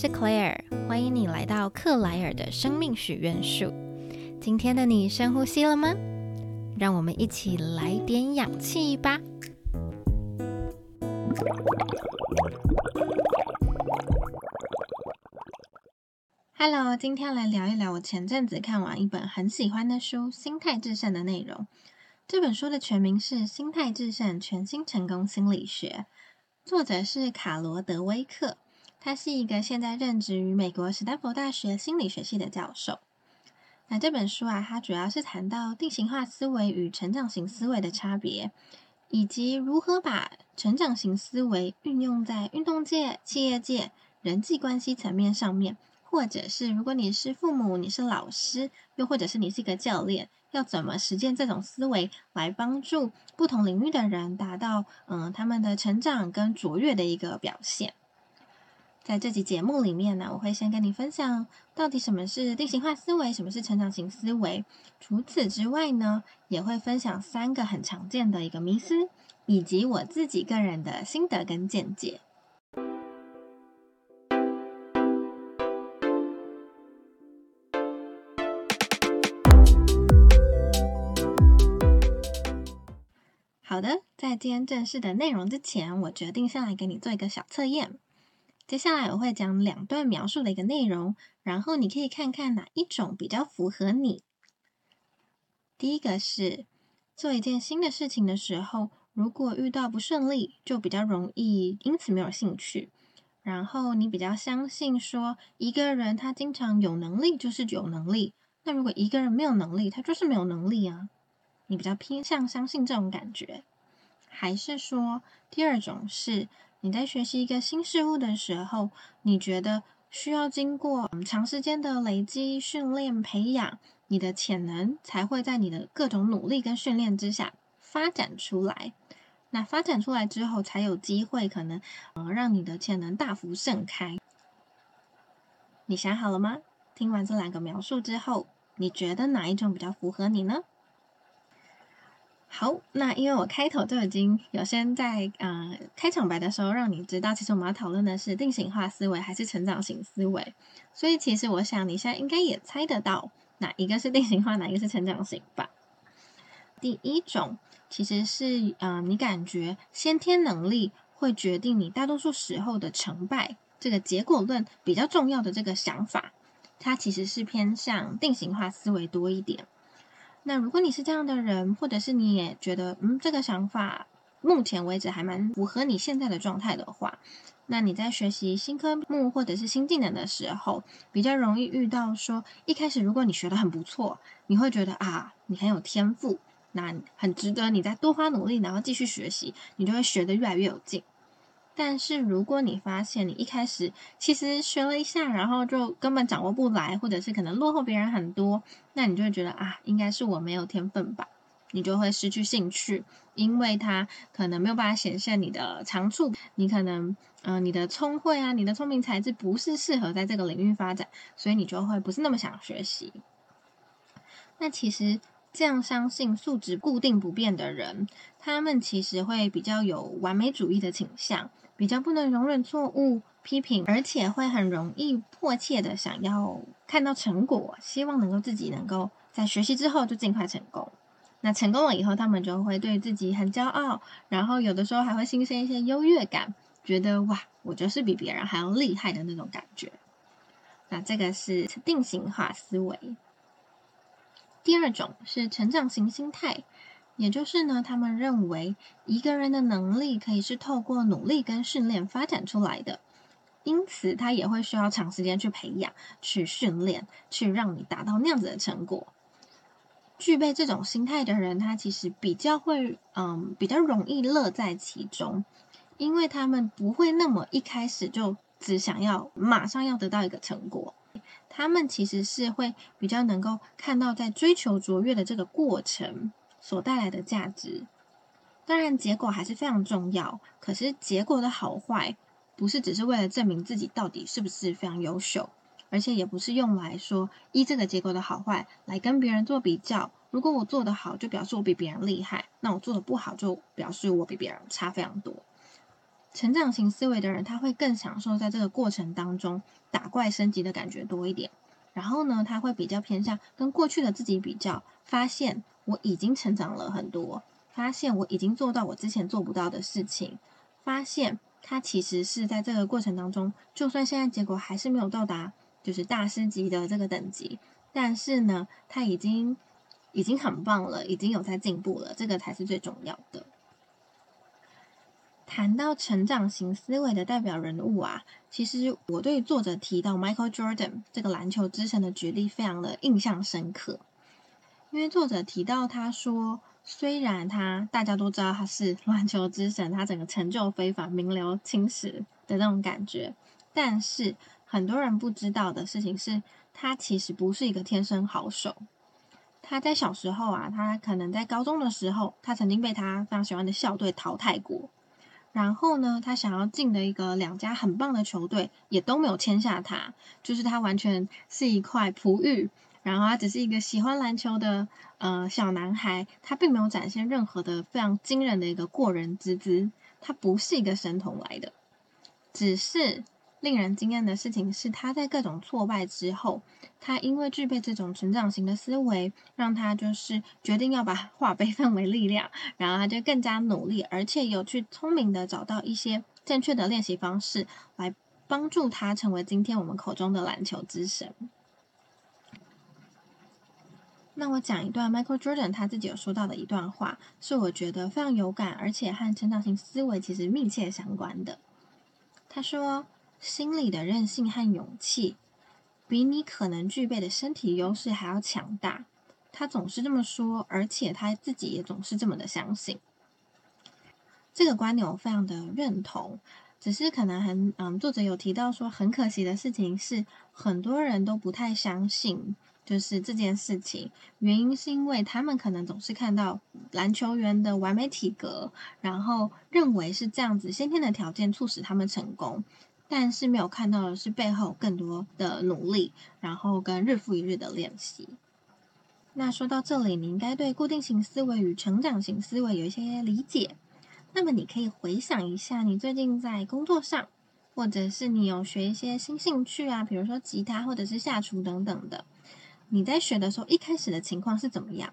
是 Claire，欢迎你来到克莱尔的生命许愿树。今天的你深呼吸了吗？让我们一起来点氧气吧。Hello，今天来聊一聊我前阵子看完一本很喜欢的书《心态制胜》的内容。这本书的全名是《心态制胜：全新成功心理学》，作者是卡罗德威克。他是一个现在任职于美国史丹佛大学心理学系的教授。那这本书啊，它主要是谈到定型化思维与成长型思维的差别，以及如何把成长型思维运用在运动界、企业界、人际关系层面上面，或者是如果你是父母、你是老师，又或者是你是一个教练，要怎么实践这种思维来帮助不同领域的人达到嗯他们的成长跟卓越的一个表现。在这集节目里面呢，我会先跟你分享到底什么是定型化思维，什么是成长型思维。除此之外呢，也会分享三个很常见的一个迷思，以及我自己个人的心得跟见解。好的，在今天正式的内容之前，我决定先来给你做一个小测验。接下来我会讲两段描述的一个内容，然后你可以看看哪一种比较符合你。第一个是做一件新的事情的时候，如果遇到不顺利，就比较容易因此没有兴趣。然后你比较相信说，一个人他经常有能力就是有能力，那如果一个人没有能力，他就是没有能力啊。你比较偏向相信这种感觉，还是说第二种是？你在学习一个新事物的时候，你觉得需要经过长时间的累积、训练、培养，你的潜能才会在你的各种努力跟训练之下发展出来。那发展出来之后，才有机会可能呃让你的潜能大幅盛开。你想好了吗？听完这两个描述之后，你觉得哪一种比较符合你呢？好，那因为我开头就已经有先在呃开场白的时候让你知道，其实我们要讨论的是定型化思维还是成长型思维，所以其实我想你现在应该也猜得到哪一个是定型化，哪一个是成长型吧。第一种其实是呃你感觉先天能力会决定你大多数时候的成败，这个结果论比较重要的这个想法，它其实是偏向定型化思维多一点。那如果你是这样的人，或者是你也觉得，嗯，这个想法目前为止还蛮符合你现在的状态的话，那你在学习新科目或者是新技能的时候，比较容易遇到说，一开始如果你学的很不错，你会觉得啊，你很有天赋，那很值得你再多花努力，然后继续学习，你就会学得越来越有劲。但是，如果你发现你一开始其实学了一下，然后就根本掌握不来，或者是可能落后别人很多，那你就会觉得啊，应该是我没有天分吧？你就会失去兴趣，因为它可能没有办法显现你的长处，你可能嗯，你的聪慧啊，你的聪明才智不是适合在这个领域发展，所以你就会不是那么想学习。那其实。这样相信素质固定不变的人，他们其实会比较有完美主义的倾向，比较不能容忍错误、批评，而且会很容易迫切的想要看到成果，希望能够自己能够在学习之后就尽快成功。那成功了以后，他们就会对自己很骄傲，然后有的时候还会新生一些优越感，觉得哇，我就是比别人还要厉害的那种感觉。那这个是定型化思维。第二种是成长型心态，也就是呢，他们认为一个人的能力可以是透过努力跟训练发展出来的，因此他也会需要长时间去培养、去训练，去让你达到那样子的成果。具备这种心态的人，他其实比较会，嗯，比较容易乐在其中，因为他们不会那么一开始就只想要马上要得到一个成果。他们其实是会比较能够看到在追求卓越的这个过程所带来的价值。当然，结果还是非常重要。可是，结果的好坏不是只是为了证明自己到底是不是非常优秀，而且也不是用来说依这个结果的好坏来跟别人做比较。如果我做得好，就表示我比别人厉害；那我做的不好，就表示我比别人差非常多。成长型思维的人，他会更享受在这个过程当中打怪升级的感觉多一点。然后呢，他会比较偏向跟过去的自己比较，发现我已经成长了很多，发现我已经做到我之前做不到的事情，发现他其实是在这个过程当中，就算现在结果还是没有到达就是大师级的这个等级，但是呢，他已经已经很棒了，已经有在进步了，这个才是最重要的。谈到成长型思维的代表人物啊，其实我对作者提到 Michael Jordan 这个篮球之神的举例非常的印象深刻，因为作者提到他说，虽然他大家都知道他是篮球之神，他整个成就非凡、名留青史的那种感觉，但是很多人不知道的事情是，他其实不是一个天生好手。他在小时候啊，他可能在高中的时候，他曾经被他非常喜欢的校队淘汰过。然后呢，他想要进的一个两家很棒的球队，也都没有签下他，就是他完全是一块璞玉。然后他只是一个喜欢篮球的呃小男孩，他并没有展现任何的非常惊人的一个过人之姿，他不是一个神童来的，只是。令人惊艳的事情是，他在各种挫败之后，他因为具备这种成长型的思维，让他就是决定要把 化悲愤为力量，然后他就更加努力，而且有去聪明的找到一些正确的练习方式，来帮助他成为今天我们口中的篮球之神。那我讲一段 Michael Jordan 他自己有说到的一段话，是我觉得非常有感，而且和成长型思维其实密切相关的。他说。心理的韧性和勇气，比你可能具备的身体优势还要强大。他总是这么说，而且他自己也总是这么的相信。这个观点我非常的认同，只是可能很嗯，作者有提到说，很可惜的事情是，很多人都不太相信，就是这件事情。原因是因为他们可能总是看到篮球员的完美体格，然后认为是这样子，先天的条件促使他们成功。但是没有看到的是背后更多的努力，然后跟日复一日的练习。那说到这里，你应该对固定型思维与成长型思维有一些理解。那么你可以回想一下，你最近在工作上，或者是你有学一些新兴趣啊，比如说吉他或者是下厨等等的。你在学的时候，一开始的情况是怎么样？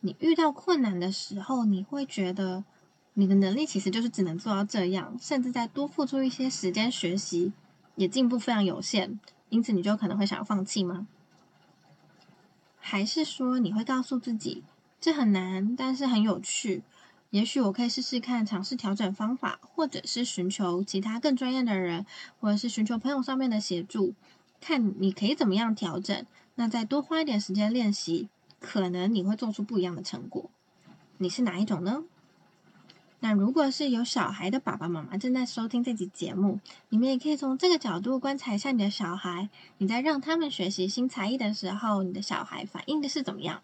你遇到困难的时候，你会觉得？你的能力其实就是只能做到这样，甚至再多付出一些时间学习，也进步非常有限。因此，你就可能会想要放弃吗？还是说你会告诉自己，这很难，但是很有趣，也许我可以试试看，尝试调整方法，或者是寻求其他更专业的人，或者是寻求朋友上面的协助，看你可以怎么样调整。那再多花一点时间练习，可能你会做出不一样的成果。你是哪一种呢？那如果是有小孩的爸爸妈妈正在收听这集节目，你们也可以从这个角度观察一下你的小孩。你在让他们学习新才艺的时候，你的小孩反应的是怎么样？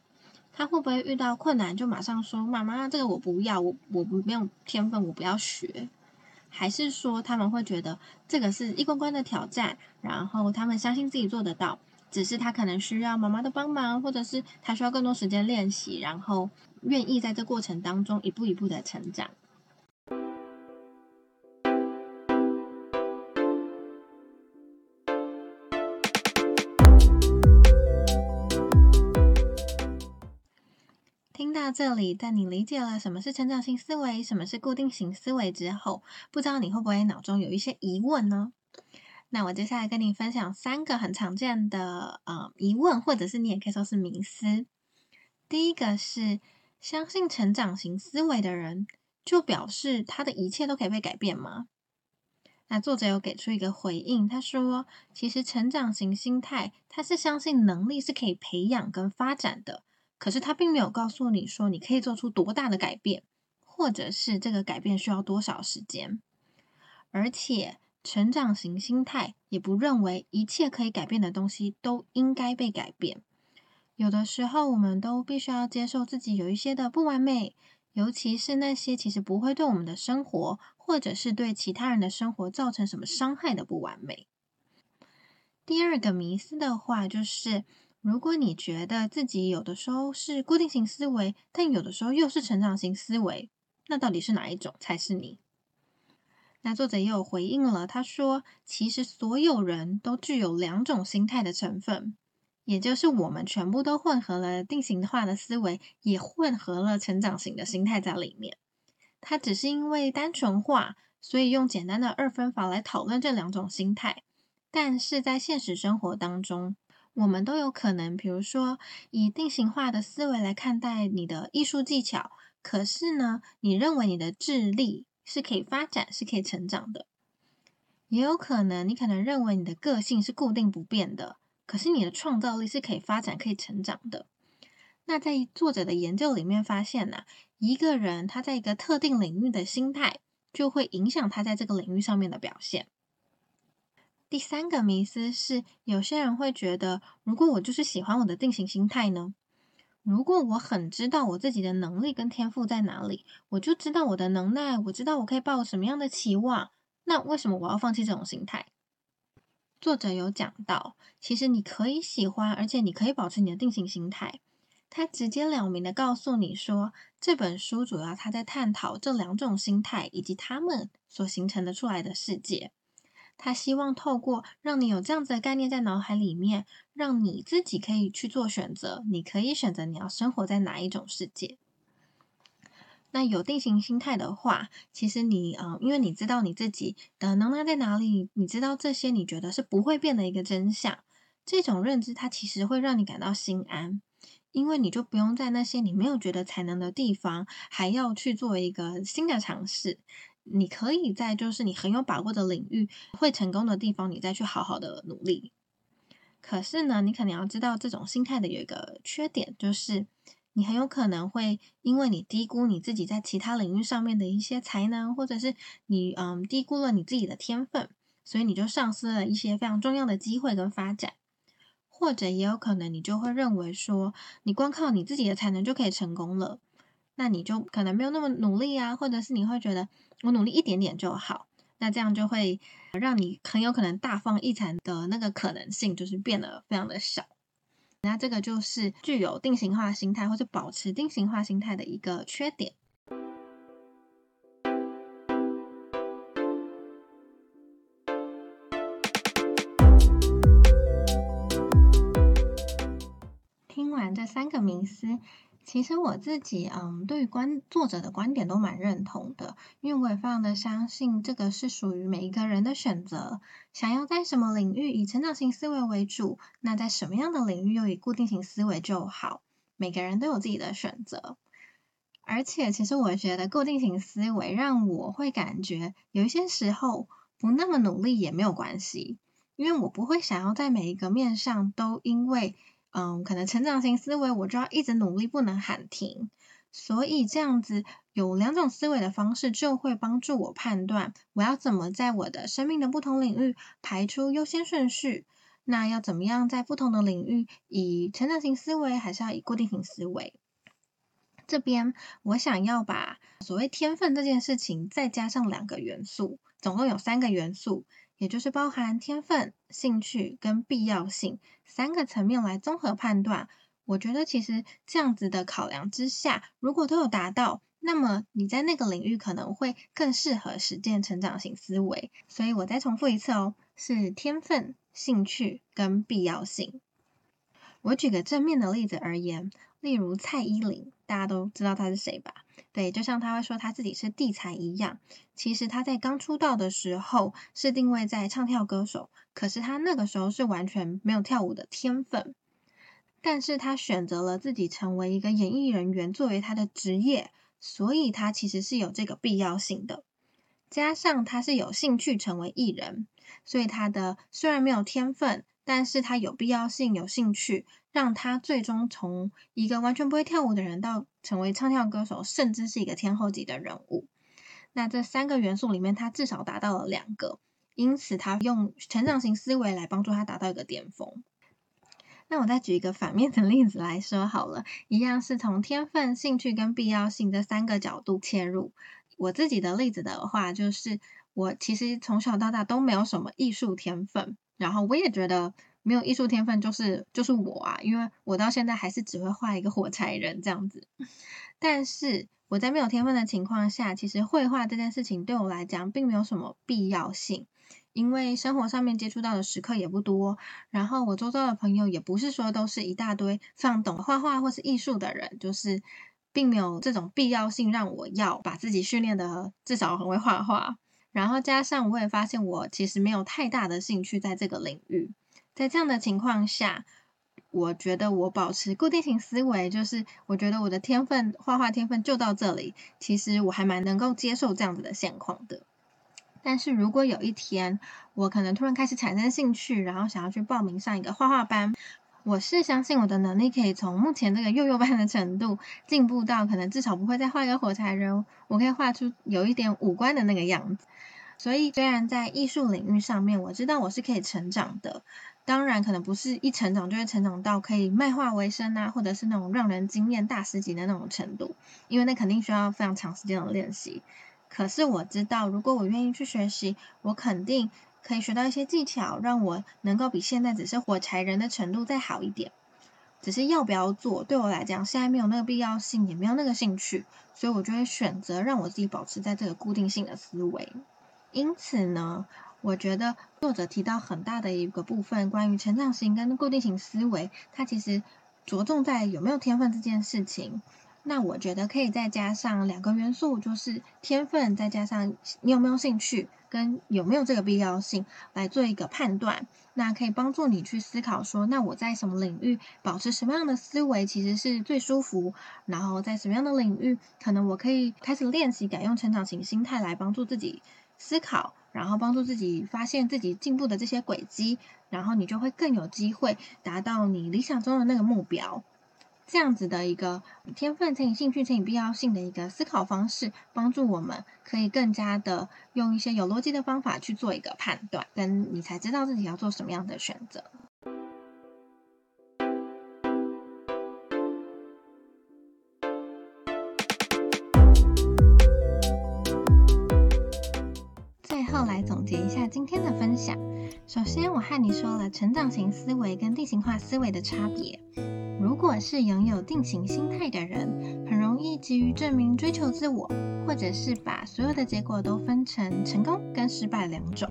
他会不会遇到困难就马上说：“妈妈，这个我不要，我我没有天分，我不要学。”还是说他们会觉得这个是一关关的挑战，然后他们相信自己做得到，只是他可能需要妈妈的帮忙，或者是他需要更多时间练习，然后愿意在这过程当中一步一步的成长。到这里，在你理解了什么是成长型思维，什么是固定型思维之后，不知道你会不会脑中有一些疑问呢？那我接下来跟你分享三个很常见的呃疑问，或者是你也可以说是迷思。第一个是相信成长型思维的人，就表示他的一切都可以被改变吗？那作者有给出一个回应，他说，其实成长型心态，他是相信能力是可以培养跟发展的。可是他并没有告诉你说你可以做出多大的改变，或者是这个改变需要多少时间。而且成长型心态也不认为一切可以改变的东西都应该被改变。有的时候我们都必须要接受自己有一些的不完美，尤其是那些其实不会对我们的生活或者是对其他人的生活造成什么伤害的不完美。第二个迷思的话就是。如果你觉得自己有的时候是固定型思维，但有的时候又是成长型思维，那到底是哪一种才是你？那作者也有回应了，他说：“其实所有人都具有两种心态的成分，也就是我们全部都混合了定型化的思维，也混合了成长型的心态在里面。他只是因为单纯化，所以用简单的二分法来讨论这两种心态。但是在现实生活当中，我们都有可能，比如说以定型化的思维来看待你的艺术技巧，可是呢，你认为你的智力。”是可以发展，是可以成长的，也有可能你可能认为你的个性是固定不变的，可是你的创造力是可以发展、可以成长的。那在作者的研究里面发现呢，一个人他在一个特定领域的心态，就会影响他在这个领域上面的表现。第三个迷思是，有些人会觉得，如果我就是喜欢我的定型心态呢？如果我很知道我自己的能力跟天赋在哪里，我就知道我的能耐，我知道我可以抱什么样的期望，那为什么我要放弃这种心态？作者有讲到，其实你可以喜欢，而且你可以保持你的定型心态。他直截了明的告诉你说，这本书主要他在探讨这两种心态以及他们所形成的出来的世界。他希望透过让你有这样子的概念在脑海里面，让你自己可以去做选择。你可以选择你要生活在哪一种世界。那有定型心态的话，其实你呃，因为你知道你自己的能耐在哪里，你知道这些你觉得是不会变的一个真相。这种认知它其实会让你感到心安，因为你就不用在那些你没有觉得才能的地方，还要去做一个新的尝试。你可以在就是你很有把握的领域会成功的地方，你再去好好的努力。可是呢，你可能要知道这种心态的有一个缺点，就是你很有可能会因为你低估你自己在其他领域上面的一些才能，或者是你嗯低估了你自己的天分，所以你就丧失了一些非常重要的机会跟发展。或者也有可能你就会认为说，你光靠你自己的才能就可以成功了。那你就可能没有那么努力啊，或者是你会觉得我努力一点点就好，那这样就会让你很有可能大放异彩的那个可能性就是变得非常的小。那这个就是具有定型化心态或者保持定型化心态的一个缺点。听完这三个名词。其实我自己，嗯，对于观作者的观点都蛮认同的，因为我也非常的相信这个是属于每一个人的选择。想要在什么领域以成长型思维为主，那在什么样的领域又以固定型思维就好。每个人都有自己的选择。而且，其实我觉得固定型思维让我会感觉有一些时候不那么努力也没有关系，因为我不会想要在每一个面上都因为。嗯，可能成长型思维，我就要一直努力，不能喊停。所以这样子有两种思维的方式，就会帮助我判断我要怎么在我的生命的不同领域排出优先顺序。那要怎么样在不同的领域以成长型思维，还是要以固定型思维？这边我想要把所谓天分这件事情再加上两个元素，总共有三个元素。也就是包含天分、兴趣跟必要性三个层面来综合判断。我觉得其实这样子的考量之下，如果都有达到，那么你在那个领域可能会更适合实践成长型思维。所以我再重复一次哦，是天分、兴趣跟必要性。我举个正面的例子而言，例如蔡依林，大家都知道她是谁吧？对，就像他会说他自己是地才一样，其实他在刚出道的时候是定位在唱跳歌手，可是他那个时候是完全没有跳舞的天分，但是他选择了自己成为一个演艺人员作为他的职业，所以他其实是有这个必要性的，加上他是有兴趣成为艺人，所以他的虽然没有天分。但是他有必要性、有兴趣，让他最终从一个完全不会跳舞的人，到成为唱跳歌手，甚至是一个天后级的人物。那这三个元素里面，他至少达到了两个，因此他用成长型思维来帮助他达到一个巅峰。那我再举一个反面的例子来说好了，一样是从天分、兴趣跟必要性这三个角度切入。我自己的例子的话，就是我其实从小到大都没有什么艺术天分。然后我也觉得没有艺术天分就是就是我啊，因为我到现在还是只会画一个火柴人这样子。但是我在没有天分的情况下，其实绘画这件事情对我来讲并没有什么必要性，因为生活上面接触到的时刻也不多，然后我周遭的朋友也不是说都是一大堆非常懂画画或是艺术的人，就是并没有这种必要性让我要把自己训练的至少很会画画。然后加上我也发现我其实没有太大的兴趣在这个领域，在这样的情况下，我觉得我保持固定型思维，就是我觉得我的天分画画天分就到这里，其实我还蛮能够接受这样子的现况的。但是如果有一天我可能突然开始产生兴趣，然后想要去报名上一个画画班，我是相信我的能力可以从目前这个幼幼班的程度进步到可能至少不会再画一个火柴人，我可以画出有一点五官的那个样子。所以，虽然在艺术领域上面，我知道我是可以成长的，当然可能不是一成长就会成长到可以卖画为生啊，或者是那种让人惊艳大师级的那种程度，因为那肯定需要非常长时间的练习。可是我知道，如果我愿意去学习，我肯定可以学到一些技巧，让我能够比现在只是火柴人的程度再好一点。只是要不要做，对我来讲，现在没有那个必要性，也没有那个兴趣，所以我就会选择让我自己保持在这个固定性的思维。因此呢，我觉得作者提到很大的一个部分，关于成长型跟固定型思维，它其实着重在有没有天分这件事情。那我觉得可以再加上两个元素，就是天分，再加上你有没有兴趣，跟有没有这个必要性来做一个判断。那可以帮助你去思考说，那我在什么领域保持什么样的思维其实是最舒服，然后在什么样的领域，可能我可以开始练习改用成长型心态来帮助自己。思考，然后帮助自己发现自己进步的这些轨迹，然后你就会更有机会达到你理想中的那个目标。这样子的一个天分乘以兴趣乘以必要性的一个思考方式，帮助我们可以更加的用一些有逻辑的方法去做一个判断，跟你才知道自己要做什么样的选择。来总结一下今天的分享。首先，我和你说了成长型思维跟定型化思维的差别。如果是拥有定型心态的人，很容易急于证明、追求自我，或者是把所有的结果都分成成功跟失败两种。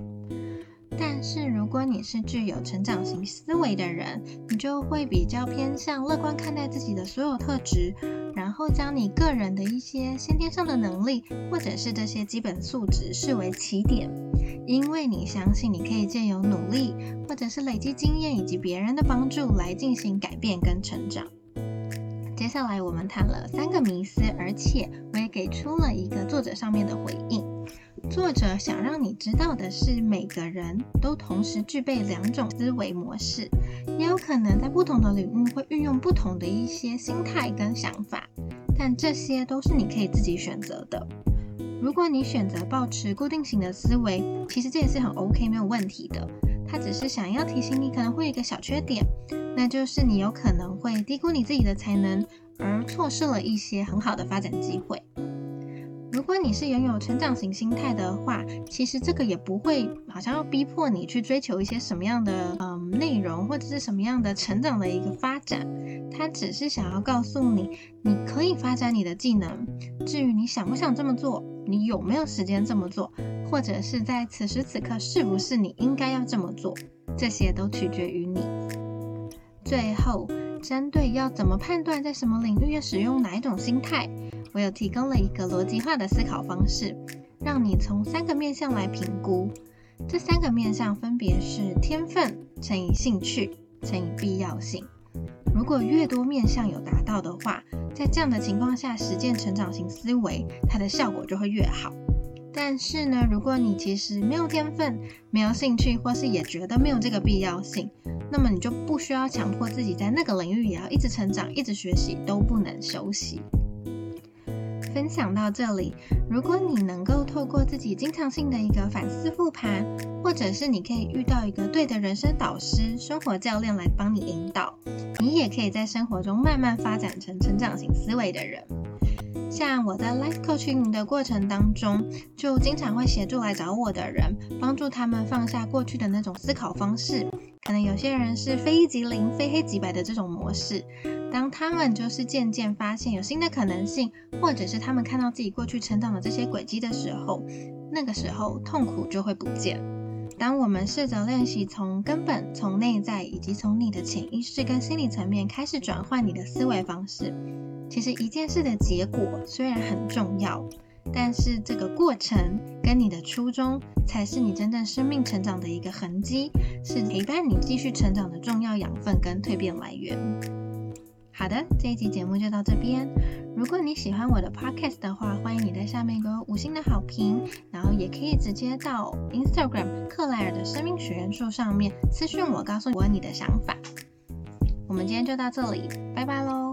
但是，如果你是具有成长型思维的人，你就会比较偏向乐观看待自己的所有特质，然后将你个人的一些先天上的能力，或者是这些基本素质视为起点，因为你相信你可以借由努力，或者是累积经验以及别人的帮助来进行改变跟成长。接下来我们谈了三个迷思，而且我也给出了一个作者上面的回应。作者想让你知道的是，每个人都同时具备两种思维模式，也有可能在不同的领域会运用不同的一些心态跟想法，但这些都是你可以自己选择的。如果你选择保持固定型的思维，其实这也是很 OK 没有问题的。他只是想要提醒你，可能会有一个小缺点，那就是你有可能会低估你自己的才能，而错失了一些很好的发展机会。如果你是拥有成长型心态的话，其实这个也不会好像要逼迫你去追求一些什么样的嗯内容，或者是什么样的成长的一个发展。他只是想要告诉你，你可以发展你的技能。至于你想不想这么做，你有没有时间这么做，或者是在此时此刻是不是你应该要这么做，这些都取决于你。最后，针对要怎么判断在什么领域要使用哪一种心态。我有提供了一个逻辑化的思考方式，让你从三个面向来评估。这三个面向分别是天分乘以兴趣乘以必要性。如果越多面向有达到的话，在这样的情况下实践成长型思维，它的效果就会越好。但是呢，如果你其实没有天分、没有兴趣，或是也觉得没有这个必要性，那么你就不需要强迫自己在那个领域也要一直成长、一直学习，都不能休息。分享到这里，如果你能够透过自己经常性的一个反思复盘，或者是你可以遇到一个对的人生导师、生活教练来帮你引导，你也可以在生活中慢慢发展成成长型思维的人。像我在 Life Coaching 的过程当中，就经常会协助来找我的人，帮助他们放下过去的那种思考方式。可能有些人是非一即零、非黑即白的这种模式。当他们就是渐渐发现有新的可能性，或者是他们看到自己过去成长的这些轨迹的时候，那个时候痛苦就会不见。当我们试着练习从根本、从内在以及从你的潜意识跟心理层面开始转换你的思维方式，其实一件事的结果虽然很重要。但是这个过程跟你的初衷，才是你真正生命成长的一个痕迹，是陪伴你继续成长的重要养分跟蜕变来源。好的，这一集节目就到这边。如果你喜欢我的 podcast 的话，欢迎你在下面给我五星的好评，然后也可以直接到 Instagram 克莱尔的生命学院树上面私信我，告诉我你的想法。我们今天就到这里，拜拜喽。